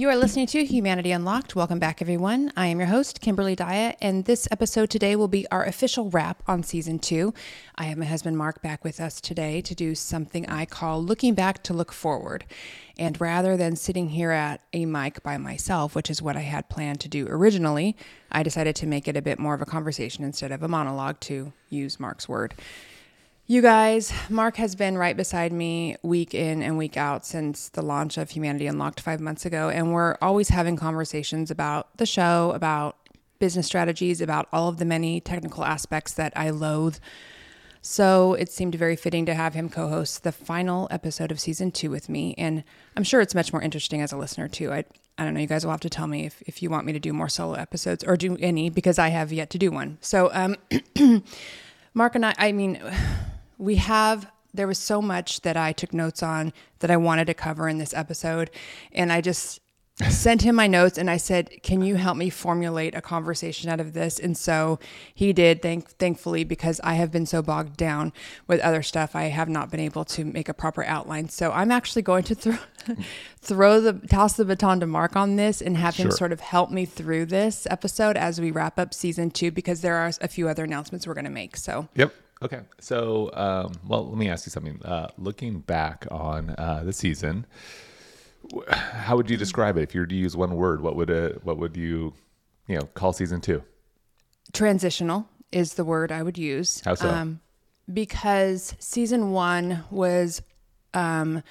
You are listening to Humanity Unlocked. Welcome back, everyone. I am your host, Kimberly Daya, and this episode today will be our official wrap on season two. I have my husband Mark back with us today to do something I call looking back to look forward. And rather than sitting here at a mic by myself, which is what I had planned to do originally, I decided to make it a bit more of a conversation instead of a monologue, to use Mark's word. You guys, Mark has been right beside me week in and week out since the launch of Humanity Unlocked five months ago. And we're always having conversations about the show, about business strategies, about all of the many technical aspects that I loathe. So it seemed very fitting to have him co host the final episode of season two with me. And I'm sure it's much more interesting as a listener, too. I, I don't know. You guys will have to tell me if, if you want me to do more solo episodes or do any because I have yet to do one. So, um, Mark and I, I mean, we have there was so much that I took notes on that I wanted to cover in this episode and I just sent him my notes and I said, "Can you help me formulate a conversation out of this?" And so he did. Thank thankfully because I have been so bogged down with other stuff, I have not been able to make a proper outline. So I'm actually going to throw throw the toss the baton to Mark on this and have sure. him sort of help me through this episode as we wrap up season 2 because there are a few other announcements we're going to make. So Yep. Okay, so um, well, let me ask you something. Uh, looking back on uh, the season, how would you describe it if you were to use one word? What would it? What would you, you know, call season two? Transitional is the word I would use. How so? Um, because season one was, um,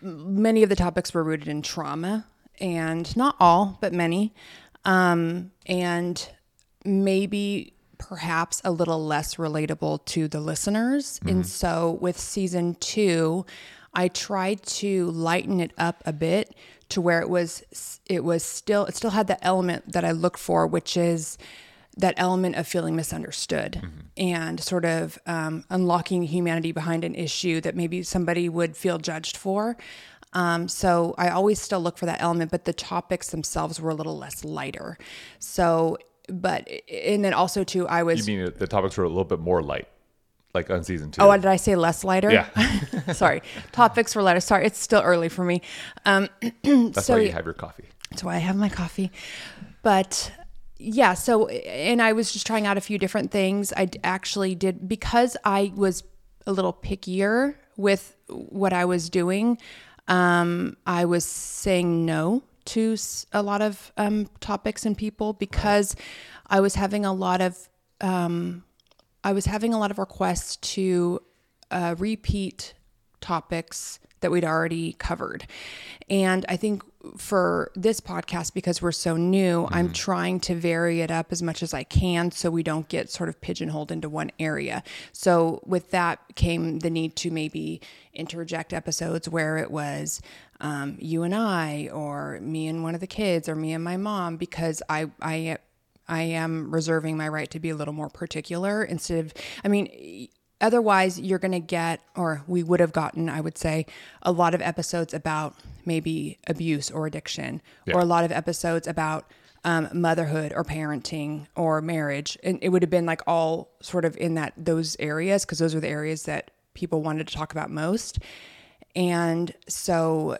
many of the topics were rooted in trauma, and not all, but many, um, and maybe perhaps a little less relatable to the listeners. Mm-hmm. And so with season two, I tried to lighten it up a bit to where it was it was still it still had the element that I look for, which is that element of feeling misunderstood mm-hmm. and sort of um, unlocking humanity behind an issue that maybe somebody would feel judged for. Um, so I always still look for that element, but the topics themselves were a little less lighter. So but and then also too, I was. You mean the topics were a little bit more light, like on season two? Oh, did I say less lighter? Yeah. Sorry, topics were lighter. Sorry, it's still early for me. Um, that's so, why you have your coffee. That's why I have my coffee. But yeah, so and I was just trying out a few different things. I actually did because I was a little pickier with what I was doing. Um, I was saying no to a lot of um, topics and people because I was having a lot of um, I was having a lot of requests to uh, repeat topics that we'd already covered. And I think for this podcast, because we're so new, mm-hmm. I'm trying to vary it up as much as I can so we don't get sort of pigeonholed into one area. So, with that came the need to maybe interject episodes where it was um, you and I, or me and one of the kids, or me and my mom, because I, I, I am reserving my right to be a little more particular instead of, I mean, otherwise you're going to get, or we would have gotten, I would say, a lot of episodes about maybe abuse or addiction, yeah. or a lot of episodes about um, motherhood or parenting or marriage. And it would have been like all sort of in that, those areas, because those are the areas that people wanted to talk about most. And so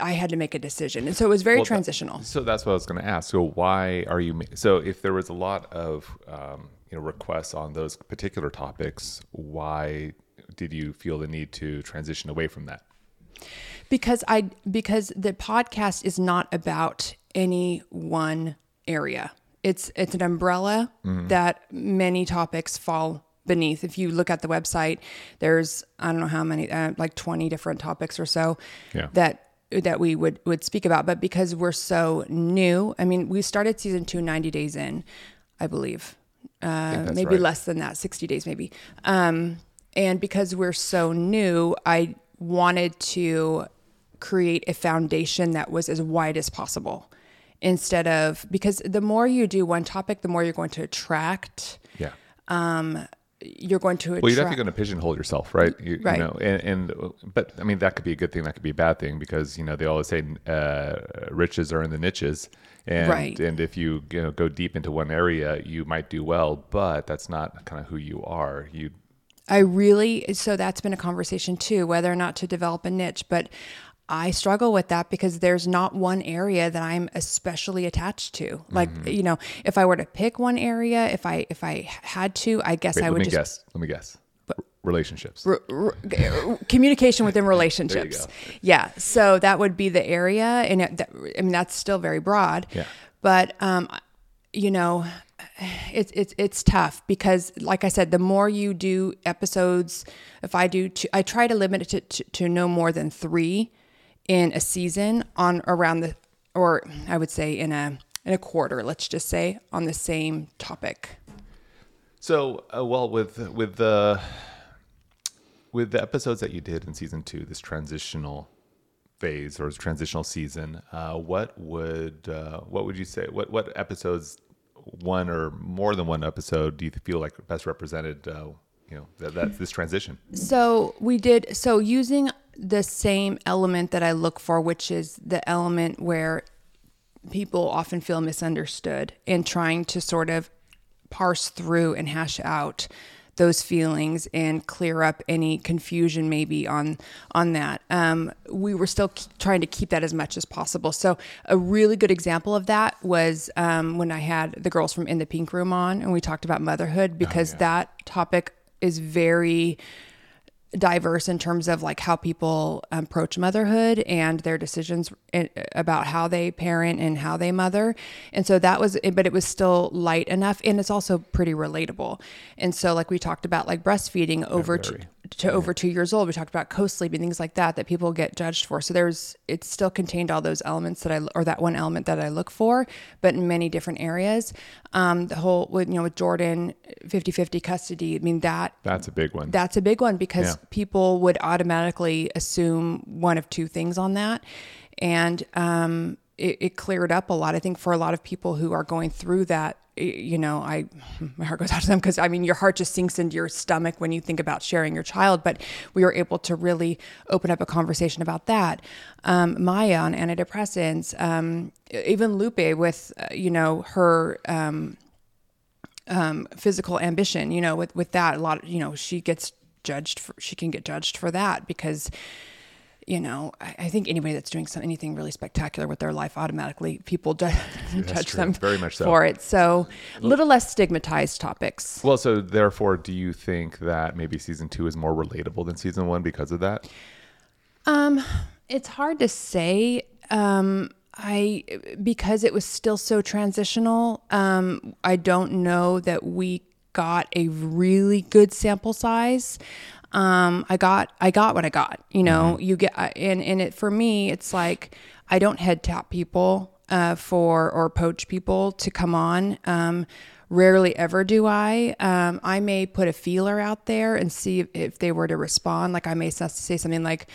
I had to make a decision. And so it was very well, transitional. That, so that's what I was going to ask. So why are you, so if there was a lot of, um, you know, requests on those particular topics, why did you feel the need to transition away from that? Because I, because the podcast is not about any one area. It's, it's an umbrella mm-hmm. that many topics fall beneath. If you look at the website, there's I don't know how many, uh, like 20 different topics or so yeah. that that we would would speak about. But because we're so new, I mean, we started season two 90 days in, I believe, uh, maybe right. less than that, 60 days maybe. Um, and because we're so new, I wanted to create a foundation that was as wide as possible instead of because the more you do one topic, the more you're going to attract. Yeah. Um, you're going to attract. well you're definitely going to pigeonhole yourself right you, right. you know and, and, but i mean that could be a good thing that could be a bad thing because you know they always say uh, riches are in the niches and right. and if you you know go deep into one area you might do well but that's not kind of who you are you i really so that's been a conversation too whether or not to develop a niche but I struggle with that because there's not one area that I'm especially attached to. Like, Mm-hmm. you know, if I were to pick one area, if I if I had to, I guess Wait, I let would me just guess. Let me guess. Relationships. r- r- communication within relationships. Yeah, so that would be the area, and it, that, I mean that's still very broad. Yeah. But um, you know, it's it's it's tough because, like I said, the more you do episodes, if I do, two, I try to limit it to, to, to no more than three in a season on around the, or I would say in a in a quarter. Let's just say on the same topic. So, uh, well, with with the with the episodes that you did in season two, this transitional phase or transitional season, uh, what would uh, what would you say? What what episodes, one or more than one episode, do you feel like best represented? Uh, you know that, that this transition. So we did so using the same element that I look for, which is the element where people often feel misunderstood and trying to sort of parse through and hash out those feelings and clear up any confusion maybe on on that. Um, we were still k- trying to keep that as much as possible. So a really good example of that was um, when i had the girls from in the pink room on and we talked about motherhood because that topic is very diverse in terms of like how people approach motherhood and their decisions eh, about how they parent and how they mother and so that was eh, but it was still light enough and it's also pretty relatable and so like we talked about like breastfeeding over very. To over two years old we talked about co-sleeping things like that that people get judged for so there's it still contained all those elements that i or that one element that i look for but in many different areas um the whole with you know with jordan 50-50 custody i mean that That's a big one. that's a big one because Yeah. people would automatically assume one of two things on that. And um, it, it cleared up a lot. I think for a lot of people who are going through that, you know, I my heart goes out to them because I mean, your heart just sinks into your stomach when you think about sharing your child. But we were able to really open up a conversation about that. Um, Maya on antidepressants, um, even Lupe with uh, you know her. Um, um, physical ambition, you know, with, with that, a lot of, you know, she gets judged for, she can get judged for that because, you know, I, I think anybody that's doing some, anything really spectacular with their life, automatically people ju- judge true. them Very much so. for it. So a little less stigmatized topics. well, so therefore, do you think that maybe season two is more relatable than season one because of that? Um, it's hard to say. Um, I because it was still so transitional. Um, I don't know that we got a really good sample size. Um, I got I got what I got. You know, you get and and it for me, it's like I don't head tap people uh, for or poach people to come on. Um, rarely ever do I. Um, I may put a feeler out there and see if, if they were to respond. Like I may say something like,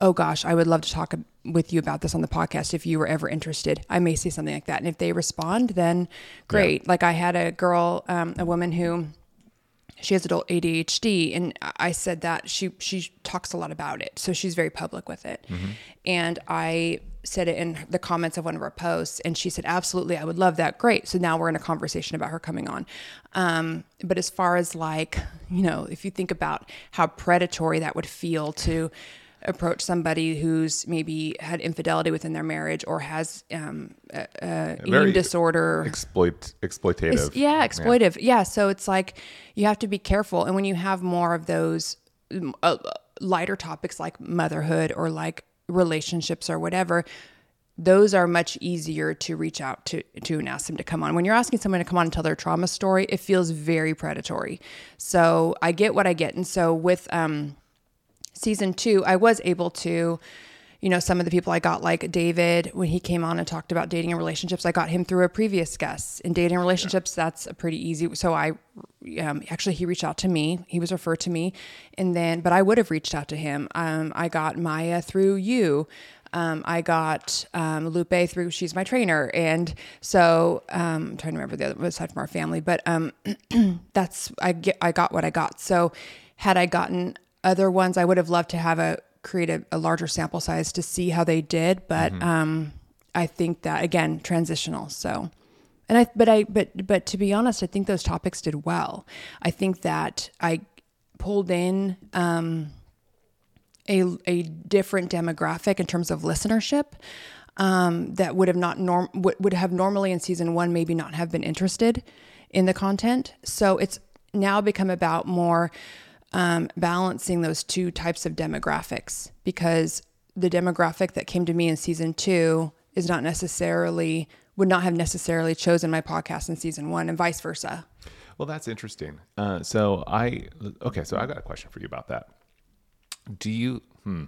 "Oh gosh, I would love to talk with you about this on the podcast if you were ever interested." I may say something like that, and if they respond, then great. Like I had a girl, um, a woman who she has adult ADHD, and I said that she she talks a lot about it, so she's very public with it. And I said it in the comments of one of our posts, and she said, "Absolutely, I would love that. Great." So now we're in a conversation about her coming on. Um, but as far as like you know, if you think about how predatory that would feel to approach somebody who's maybe had infidelity within their marriage or has um, a, a eating disorder Exploit exploitative. yeah, exploitive. Yeah. So it's like you have to be careful. And when you have more of those uh, lighter topics like motherhood or like relationships or whatever, those are much easier to reach out to to and ask them to come on. When you're asking someone to come on and tell their trauma story, it feels very predatory. So I get what I get. And so with um season two, I was able to, you know, some of the people I got, like David, when he came on and talked about dating and relationships, I got him through a previous guest. In dating and relationships, that's a pretty easy. So I, um, actually, he reached out to me. He was referred to me, and then, but I would have reached out to him. Um, I got Maya through you. Um, I got um, Lupe through she's my trainer, and so um, I'm trying to remember the other aside from our family, but um, that's I get I got what I got. So had I gotten other ones, I would have loved to have a create a, a larger sample size to see how they did, but um, I think that again transitional. So, and I but I but but to be honest, I think those topics did well. I think that I pulled in. Um, a, a different demographic in terms of listenership um, that would have not norm would, would have normally in season one maybe not have been interested in the content. So it's now become about more um, balancing those two types of demographics because the demographic that came to me in season two is not necessarily would not have necessarily chosen my podcast in season one and vice versa. Well, that's interesting. Uh, so I okay, so I got a question for you about that. Do you? Hmm.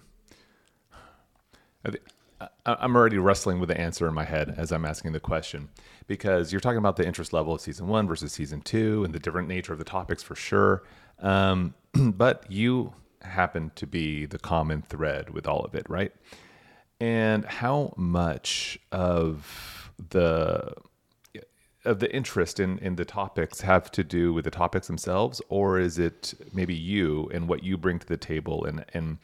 I'm already wrestling with the answer in my head as I'm asking the question because you're talking about the interest level of season one versus season two and the different nature of the topics for sure. Um, but you happen to be the common thread with all of it, right? And how much of the of the interest in in the topics have to do with the topics themselves, or is it maybe you and what you bring to the table, and and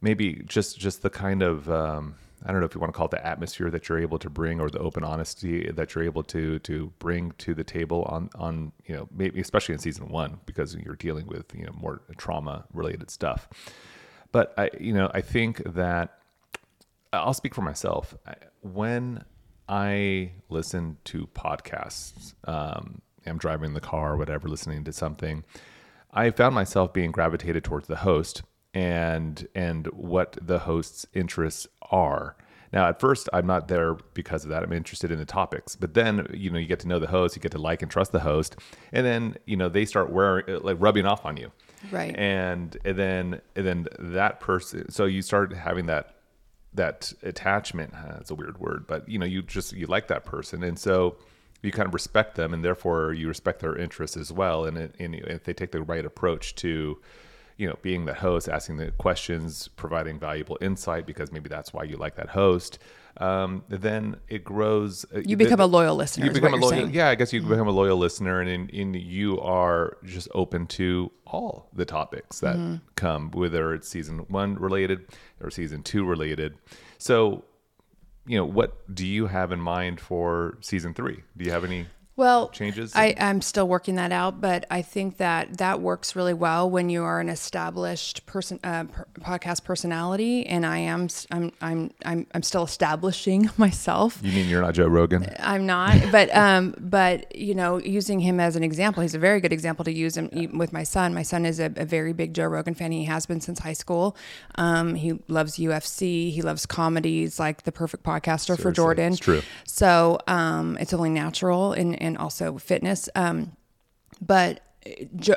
maybe just just the kind of um, I don't know if you want to call it the atmosphere that you're able to bring or the open honesty that you're able to to bring to the table on on you know maybe especially in season one because you're dealing with you know more trauma related stuff. But I you know I think that I'll speak for myself when I listen to podcasts. Um, I'm driving the car or whatever, listening to something. I found myself being gravitated towards the host and and what the host's interests are. Now, at first, I'm not there because of that. I'm interested in the topics, but then you know you get to know the host, you get to like and trust the host, and then you know they start wearing like rubbing off on you, right? And and then and then that person, so you start having that that attachment. It's a weird word, but you know you just you like that person, and so you kind of respect them, and therefore you respect their interests as well. And, it, and if they take the right approach to you know, being the host, asking the questions, providing valuable insight because maybe that's why you like that host. Um, then it grows. Uh, you become the, a loyal listener. You become a loyal. Yeah, I guess you mm-hmm. become a loyal listener, and, in you are just open to all the topics that mm-hmm. come, whether it's season one related or season two related. So, you know, what do you have in mind for season three? Do you have any? Well changes? I, i'm still working that out but i think that that works really well when you are an established person uh, per- podcast personality and i am I'm, I'm i'm i'm still establishing myself. You mean you're not joe rogan? I'm not but um but you know using him as an example he's a very good example to use him with my son. My son is a, a, very big joe rogan fan. He has been since high school. Um he loves ufc he loves comedies like the perfect podcaster Seriously, for jordan. it's true. So um it's only natural and and also fitness. Um, but jo-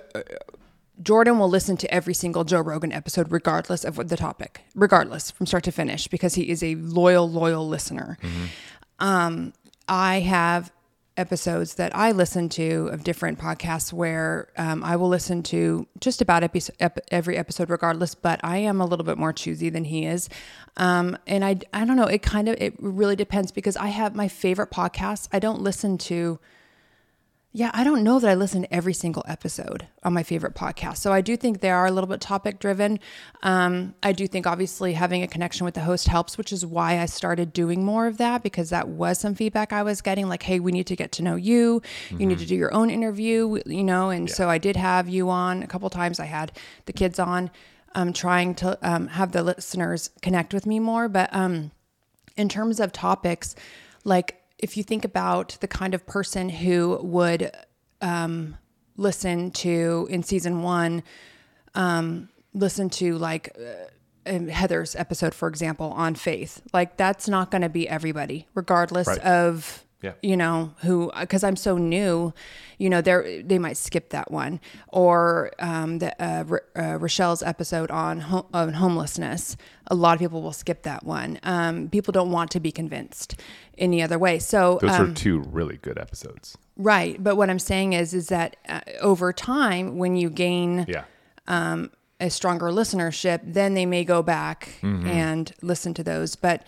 Jordan will listen to every single Joe Rogan episode, regardless of what the topic, regardless from start to finish, because he is a loyal, loyal listener. Mm-hmm. Um, I have episodes that I listen to of different podcasts where um, I will listen to just about epi- ep- every episode regardless, but I am a little bit more choosy than he is. Um, and I, I don't know, it kind of, it really depends because I have my favorite podcasts. I don't listen to, yeah, I don't know that I listen to every single episode on my favorite podcast. So I do think they are a little bit topic driven. Um, I do think obviously having a connection with the host helps, which is why I started doing more of that because that was some feedback I was getting like, hey, we need to get to know you. Mm-hmm. You need to do your own interview, you know. And yeah. so I did have you on a couple times. I had the kids on, um, trying to um, have the listeners connect with me more. But um, in terms of topics, like if you think about the kind of person who would um, listen to in season one, um, listen to like uh, Heather's episode, for example, on faith, like that's not going to be everybody, regardless right. of yeah. you know who because i'm so new you know they they might skip that one. Or um, the uh, uh, rochelle's episode on, ho- on homelessness. A lot of people will skip that one. Um, people don't want to be convinced any other way. So those um, are two really good episodes. Right. But what i'm saying is is that uh, over time when you gain yeah. um, a stronger listenership then they may go back mm-hmm. and listen to those. But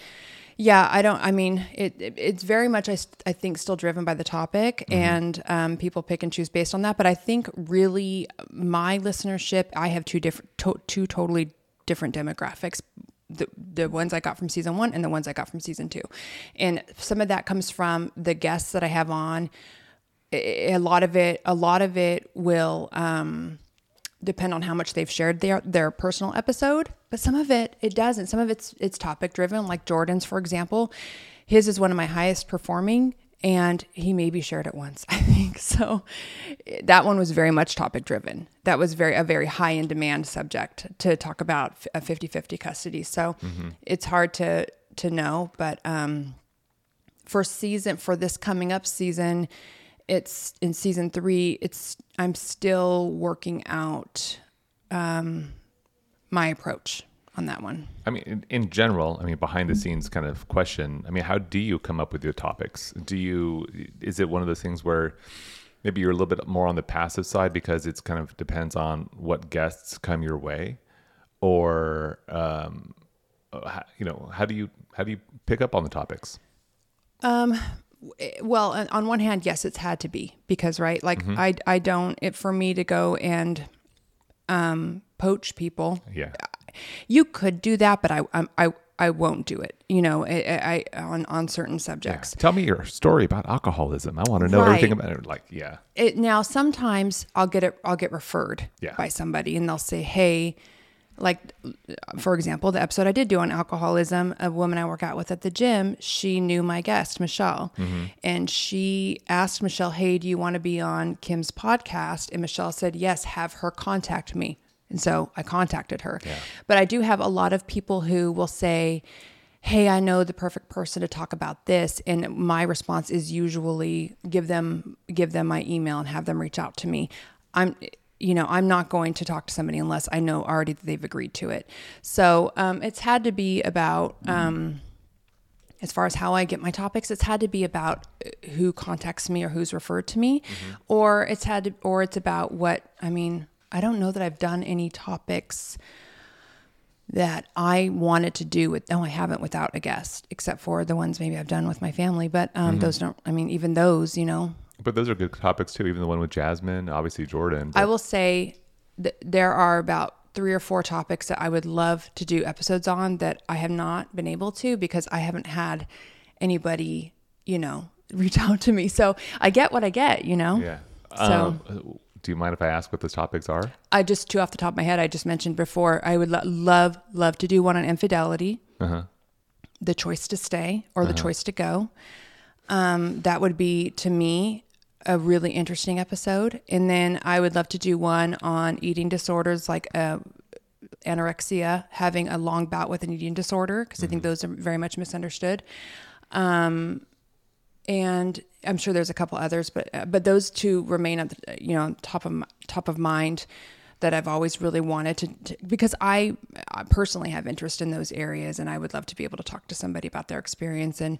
yeah, I don't. I mean, it, it it's very much I, I think still driven by the topic, mm-hmm. and um, people pick and choose based on that. But I think really my listenership, I have two different, to, two totally different demographics. The, the ones I got from season one and the ones I got from season two. And some of that comes from the guests that I have on. A lot of it, a lot of it will, um, depend on how much they've shared their their personal episode, but some of it it doesn't. Some of it's it's topic driven, like Jordan's, for example. His is one of my highest performing, and he maybe shared it once, I think. So that one was very much topic driven. That was very a very high in demand subject to talk about a 50-50 custody. So it's hard to to know, but um for season for this coming up season it's in season three it's i'm still working out um my approach on that one I mean, in, in general, I mean, behind the scenes kind of question. I mean, how do you come up with your topics? Do you, is it one of those things where maybe you're a little bit more on the passive side because it's kind of depends on what guests come your way? Or, um, uh, you know, how do you, how do you pick up on the topics? Well on- on one hand yes it's had to be because right like i i don't it for me to go and um poach people Yeah. you could do that but i i i, won't do it you know I, I on on certain subjects Tell me your story about alcoholism. I want to know Right. everything about it. Like, yeah. it now sometimes I'll get it I'll get referred Yeah. by somebody and they'll say, Hey, like for example, the episode I did do on alcoholism, a woman I work out with at the gym, she knew my guest, Michelle. Mm-hmm. And she asked Michelle, Hey, do you want to be on Kim's podcast? And Michelle said, Yes, have her contact me. And so I contacted her. But I do have a lot of people who will say, hey i know the perfect person to talk about this and my response is usually give them give them my email and have them reach out to me i'm you know i'm not going to talk to somebody unless i know already that they've agreed to it so um, it's had to be about um, as far as how I get my topics, it's had to be about who contacts me or who's referred to me, or it's had to, or it's about what I mean. I don't know that I've done any topics that I wanted to do with. No, I haven't without a guest, except for the ones maybe I've done with my family. But um, those don't. I mean, even those, you know, But those are good topics too. Even the one with Jasmine, obviously Jordan. I will say that there are about three or four topics that I would love to do episodes on that I have not been able to because I haven't had anybody, you know, reach out to me. So I get what I get, you know? yeah. So Um, do you mind if I ask what those topics are? I just, two off the top of my head, I just mentioned before, I would lo- love, love to do one on infidelity, Uh-huh. the choice to stay or the choice to go. Um, that would be to me a really interesting episode. And then I would love to do one on eating disorders like uh, anorexia, having a long bout with an eating disorder, because I think those are very much misunderstood. Um, and I'm sure there's a couple others, but uh, but those two remain at the, you know top of top of mind that I've always really wanted to, to because I, I personally have interest in those areas, and I would love to be able to talk to somebody about their experience, and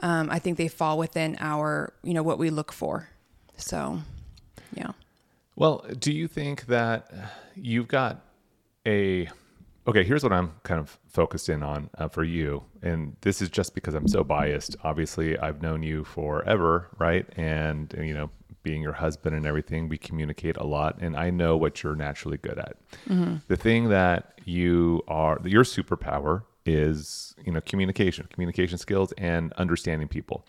um, I think they fall within our you know what we look for. So, yeah. Well, do you think that you've got a okay? Here's what I'm kind of focused in on uh, for you, and this is just because I'm so biased. Obviously, I've known you forever, right? And, and, you know, being your husband and everything, we communicate a lot, and I know what you're naturally good at. The thing that you are, your superpower is, you know, communication, communication skills, and understanding people.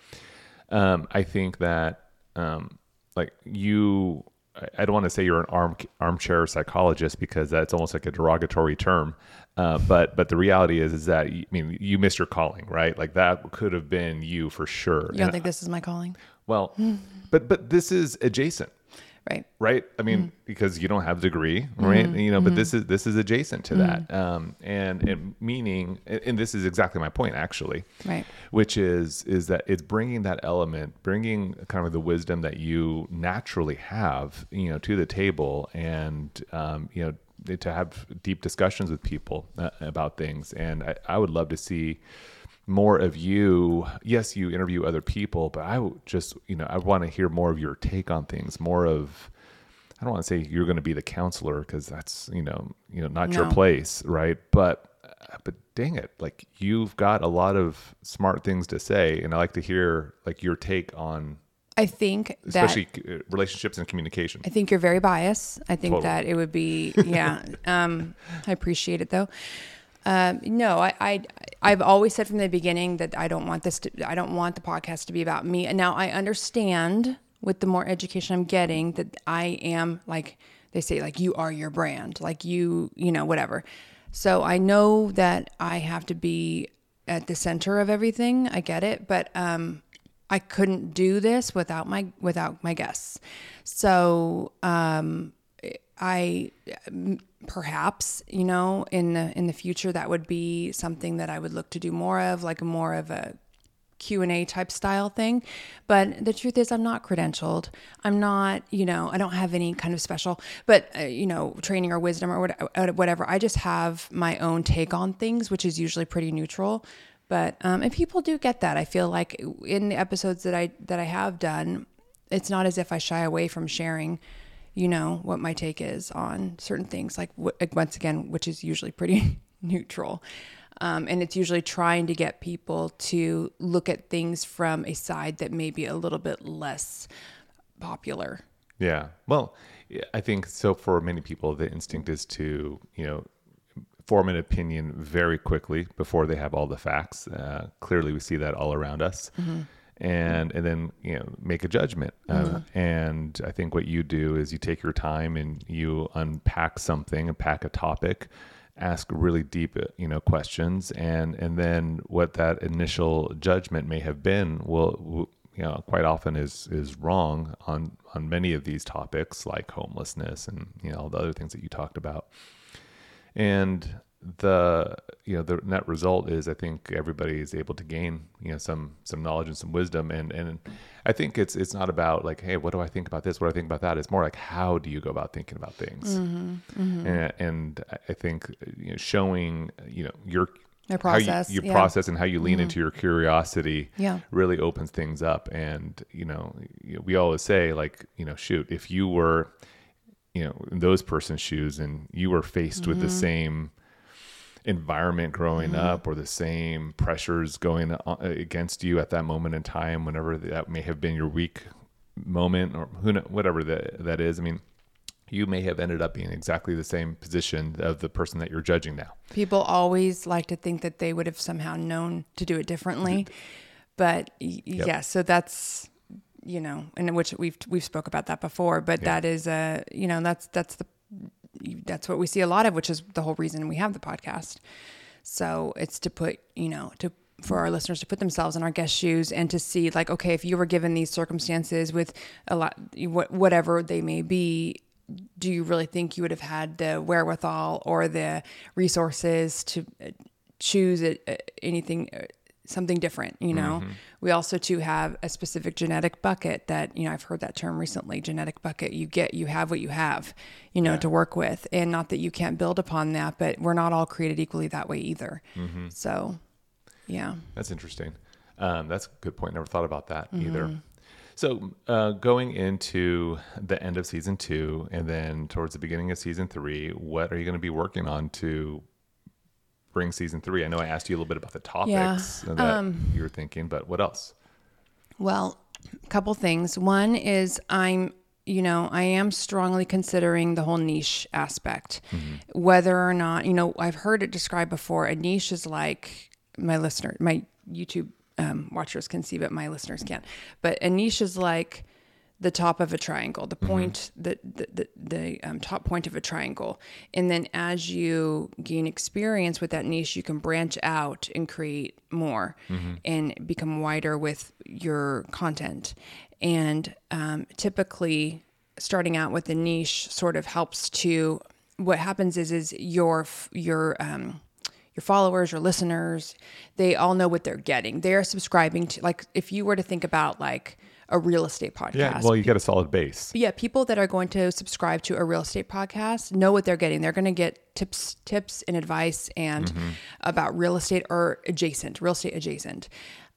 Um, I think that um, like you I- I don't want to say you're an arm armchair psychologist because that's almost like a derogatory term. Uh, but but the reality is is that I mean you missed your calling, right? Like that could have been you for sure. You don't And- think this is my calling, well, but but this is adjacent, right? right? I mean, Mm-hmm. because you don't have degree, right? You know, but this is this is adjacent to that, Mm-hmm. um, and and meaning, and and this is exactly my point actually, Right. Which is is that it's bringing that element, bringing kind of the wisdom that you naturally have, you know, to the table, and um, you know, to have deep discussions with people uh, about things, and I, I would love to see more of you. Yes, you interview other people, but I would just, you know, I want to hear more of your take on things, more of I don't want to say you're going to be the counselor because that's, you know, you know, not your place, right? But uh, but dang it, like you've got a lot of smart things to say and I like to hear like your take on I think that especially uh, relationships and communication. I think you're very biased. I think Totally. that it would be, yeah. um, I appreciate it though. Um, no, I, I, I've always said from the beginning that I don't want this to, I don't want the podcast to be about me. And now I understand with the more education I'm getting that I am like, they say like you are your brand, like you, you know, whatever. So I know that I have to be at the center of everything. I get it, but um I couldn't do this without my without my guests. So um I perhaps you know in the in the future that would be something that I would look to do more of like more of a Q&A type style thing. But the truth is I'm not credentialed. I'm not you know I don't have any kind of special but uh, you know training or wisdom or whatever. I just have my own take on things which is usually pretty neutral. But um, and people do get that I feel like in the episodes that I that I have done it's not as if I shy away from sharing you know what my take is on certain things like once again which is usually pretty neutral. Um, and it's usually trying to get people to look at things from a side that may be a little bit less popular. Yeah. Well i think so for many people the instinct is to you know form an opinion very quickly before they have all the facts. Uh, clearly we see that all around us. Mm-hmm and and then you know make a judgment. Mm-hmm. And I think what you do is you take your time and you unpack something, unpack a topic, ask really deep you know questions, and and then what that initial judgment may have been will. you know, quite often is is wrong on on many of these topics like homelessness and you know all the other things that you talked about. And the you know the net result is I think everybody is able to gain you know some some knowledge and some wisdom and and I think it's it's not about like hey what do I think about this what do I think about that it's more like how do you go about thinking about things mm-hmm, mm-hmm. And, and I think you know, showing you know your your process, you, your yeah. process, and how you lean mm-hmm. into your curiosity, yeah. really opens things up. And you know, we always say, like, you know, shoot, if you were, you know, in those person's shoes, and you were faced with the mm-hmm. same environment growing mm-hmm. up or the same pressures going uh, against you at that moment in time, whenever that may have been your weak moment or who know, whatever that, that is. I mean, you may have ended up being exactly the same position of the person that you're judging now. People always like to think that they would have somehow known to do it differently. But yep. yeah, so that's you know, in which we've we've spoke about that before, but yeah. that is a you know, that's that's the that's what we see a lot of, which is the whole reason we have the podcast. So it's to put, you know, to for our listeners to put themselves in our guest shoes and to see like okay if you were given these circumstances with a lot whatever they may be do you really think you would have had the wherewithal or the resources to uh, choose uh, anything uh, something different you know mm-hmm. we also too have a specific genetic bucket that you know i've heard that term recently genetic bucket you get you have what you have you know yeah. to work with and not that you can't build upon that but we're not all created equally that way either mm-hmm. so yeah that's interesting um, that's a good point never thought about that mm-hmm. either so uh, going into the end of season two and then towards the beginning of season three what are you going to be working on to bring season three? I know I asked you a little bit about the topics yeah. that um, you were thinking, but what else? Well, a couple things. One is I'm you know, I am strongly considering the whole niche aspect. Mm-hmm. Whether or not, you know, I've heard it described before. A niche is like my listener, my YouTube um, watchers can see, but my listeners can't. But a niche is like the top of a triangle, the mm-hmm. point, mm-hmm. the the, the, the um, top point of a triangle, and then as you gain experience with that niche, you can branch out and create more, mm-hmm. and become wider with your content. And um, typically, starting out with a niche sort of helps to. What happens is is your your um, your followers, your listeners, they all know what they're getting. They're subscribing to like if you were to think about like a real estate podcast. Yeah, well, you get a solid base. Yeah, people that are going to subscribe to a real estate podcast know what they're getting. They're going to get tips, tips and advice and mm-hmm. about real estate or adjacent, real estate adjacent.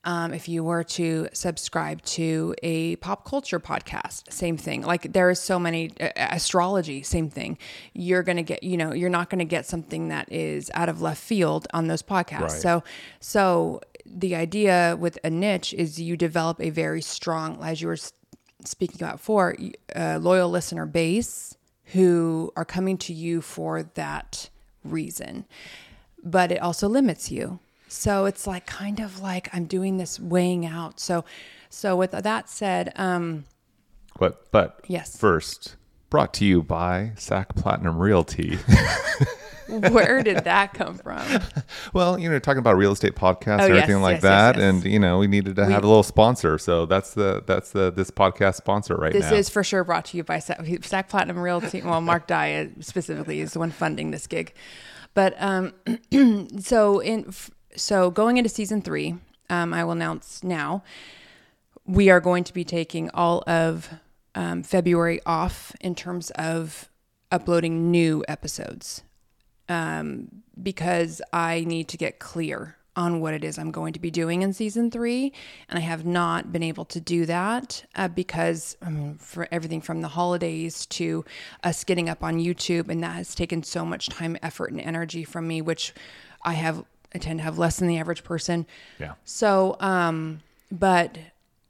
Um, if you were to subscribe to a pop culture podcast, same thing. Like there is so many uh, astrology, same thing. You're gonna get, you know, you're not gonna get something that is out of left field on those podcasts. Right. So, so the idea with a niche is you develop a very strong, as you were speaking about for a loyal listener base who are coming to you for that reason. But it also limits you. So it's like kind of like I'm doing this weighing out. So, so with that said, um, but but yes, first brought to you by Sac Platinum Realty. Where did that come from? well, you know, talking about real estate podcasts Oh, or yes, anything like yes, yes, that, yes. and you know, we needed to have a little sponsor, so that's the that's the this podcast sponsor right This now. This is for sure brought to you by Sac, Sac Platinum Realty. Well, Mark Dyer specifically is the one funding this gig. But um, so in so going into season three, um, I will announce now we are going to be taking all of um, February off in terms of uploading new episodes um, because I need to get clear on what it is I'm going to be doing in season three. And I have not been able to do that uh, because I mean, for everything from the holidays to us getting up on YouTube, and that has taken so much time, effort, and energy from me, which I have, I tend to have less than the average person. yeah. So, um, but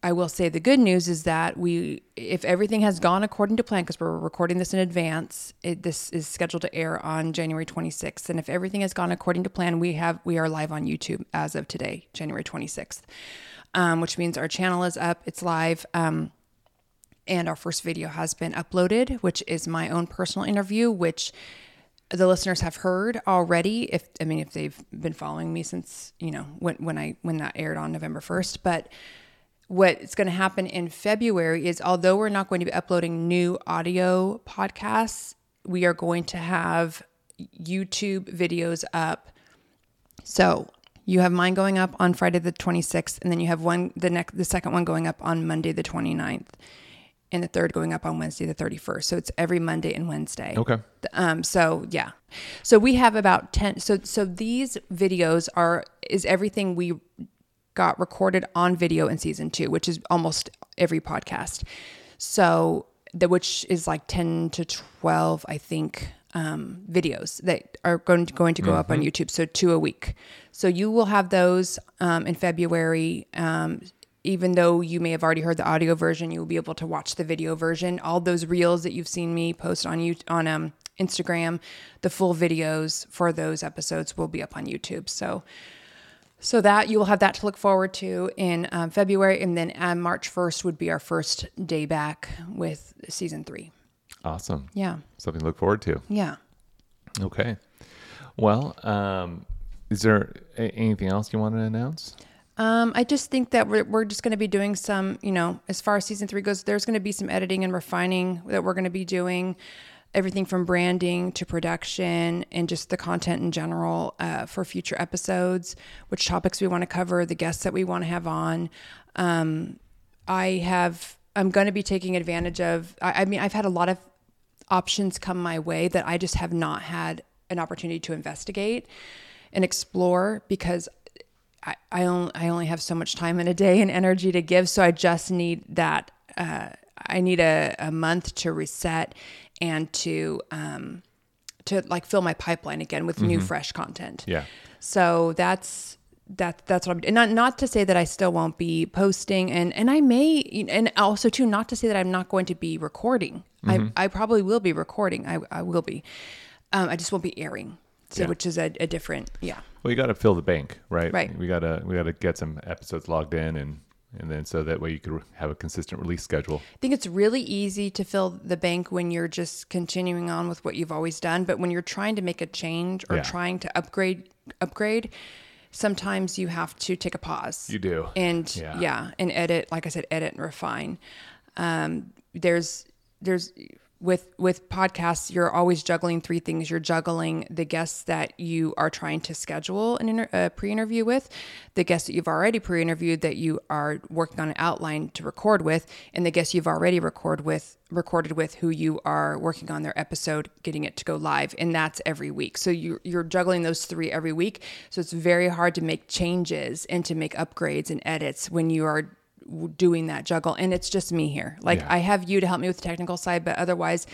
I will say the good news is that we, if everything has gone according to plan, because we're recording this in advance, it, this is scheduled to air on January 26th, and if everything has gone according to plan, we have we are live on YouTube as of today, January 26th, um, which means our channel is up, it's live. Um, and our first video has been uploaded, which is my own personal interview, which the listeners have heard already. If I mean, if they've been following me since you know when when I when that aired on November first, but what's going to happen in February is although we're not going to be uploading new audio podcasts, we are going to have YouTube videos up. So you have mine going up on Friday the 26th, and then you have one the next the second one going up on Monday the 29th, and the third going up on Wednesday the 31st. So it's every Monday and Wednesday. Okay. Um, so yeah, so we have about ten. So so these videos are is everything we got recorded on video in season two, which is almost every podcast. So the which is like ten to twelve, I think, um, videos that are going to, going to go up on YouTube. So two a week. So you will have those um, in February. Um, even though you may have already heard the audio version, you will be able to watch the video version. All those reels that you've seen me post on you on um, Instagram, the full videos for those episodes will be up on YouTube. So, so that you will have that to look forward to in um, February, and then uh, March first would be our first day back with season three. Awesome. Yeah, Something to look forward to. yeah. Okay. Well, um, is there a- anything else you want to announce? Um, I just think that we're, we're just going to be doing some, you know, as far as season three goes, there's going to be some editing and refining that we're going to be doing. Everything from branding to production and just the content in general uh, for future episodes, which topics we want to cover, the guests that we want to have on. Um, I have, I'm going to be taking advantage of, I, I mean, I've had a lot of options come my way that I just have not had an opportunity to investigate and explore because I, I only I only have so much time in a day and energy to give. So I just need that. Uh, I need a, a month to reset and to um, to like fill my pipeline again with new fresh content. Yeah. So that's that that's what I'm and not not to say that I still won't be posting and and I may and also too not to say that I'm not going to be recording. I I probably will be recording. I I will be. Um, I just won't be airing. So Yeah. which is a, a different yeah. Well, you got to fill the bank, right? Right. We gotta we gotta get some episodes logged in, and and then so that way you could have a consistent release schedule. I think it's really easy to fill the bank when you're just continuing on with what you've always done, but when you're trying to make a change or Yeah. trying to upgrade upgrade, sometimes you have to take a pause. You do. and Yeah. yeah. and edit like i said edit and refine um, there's there's with with podcasts you're always juggling three things. You're juggling the guests that you are trying to schedule an inter- a pre-interview with the guests that you've already pre-interviewed that you are working on an outline to record with and the guests you've already record with recorded with who you are working on their episode getting it to go live and that's every week. So you you're juggling those three every week. So it's very hard to make changes and to make upgrades and edits when you are doing that juggle and it's just me here. Like Yeah. i have you to help me with the technical side but otherwise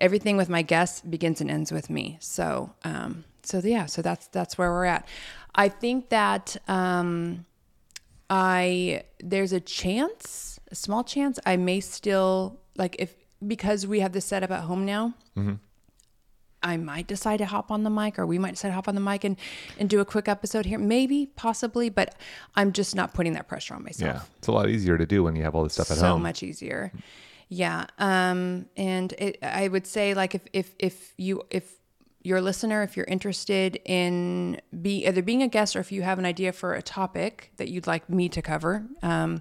everything with my guests begins and ends with me. So um so yeah so that's that's where we're at. I think that um i there's a chance a small chance i may still like if because we have this set up at home now I might decide to hop on the mic, or we might decide to hop on the mic and, and do a quick episode here. Maybe, possibly, but I'm just not putting that pressure on myself Yeah, it's a lot easier to do when you have all this stuff at so home. So much easier. Yeah. Um, and it, I would say like if, if, if you, if you're a listener, if you're interested in be either being a guest or if you have an idea for a topic that you'd like me to cover, um,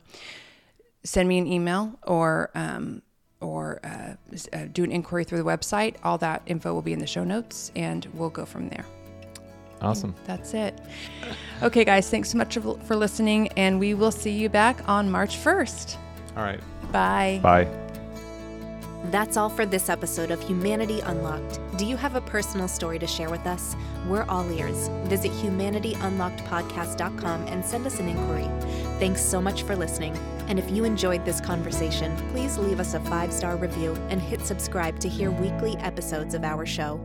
send me an email or, um, or uh, uh, do an inquiry through the website. All that info will be in the show notes and we'll go from there. Awesome. That's it. Okay, guys, thanks so much for for listening, and we will see you back on March 1st. All right. Bye. Bye. That's all for this episode of Humanity Unlocked. Do you have a personal story to share with us? We're all ears. Visit humanityunlockedpodcast.com and send us an inquiry. Thanks so much for listening. And if you enjoyed this conversation, please leave us a five star review and hit subscribe to hear weekly episodes of our show.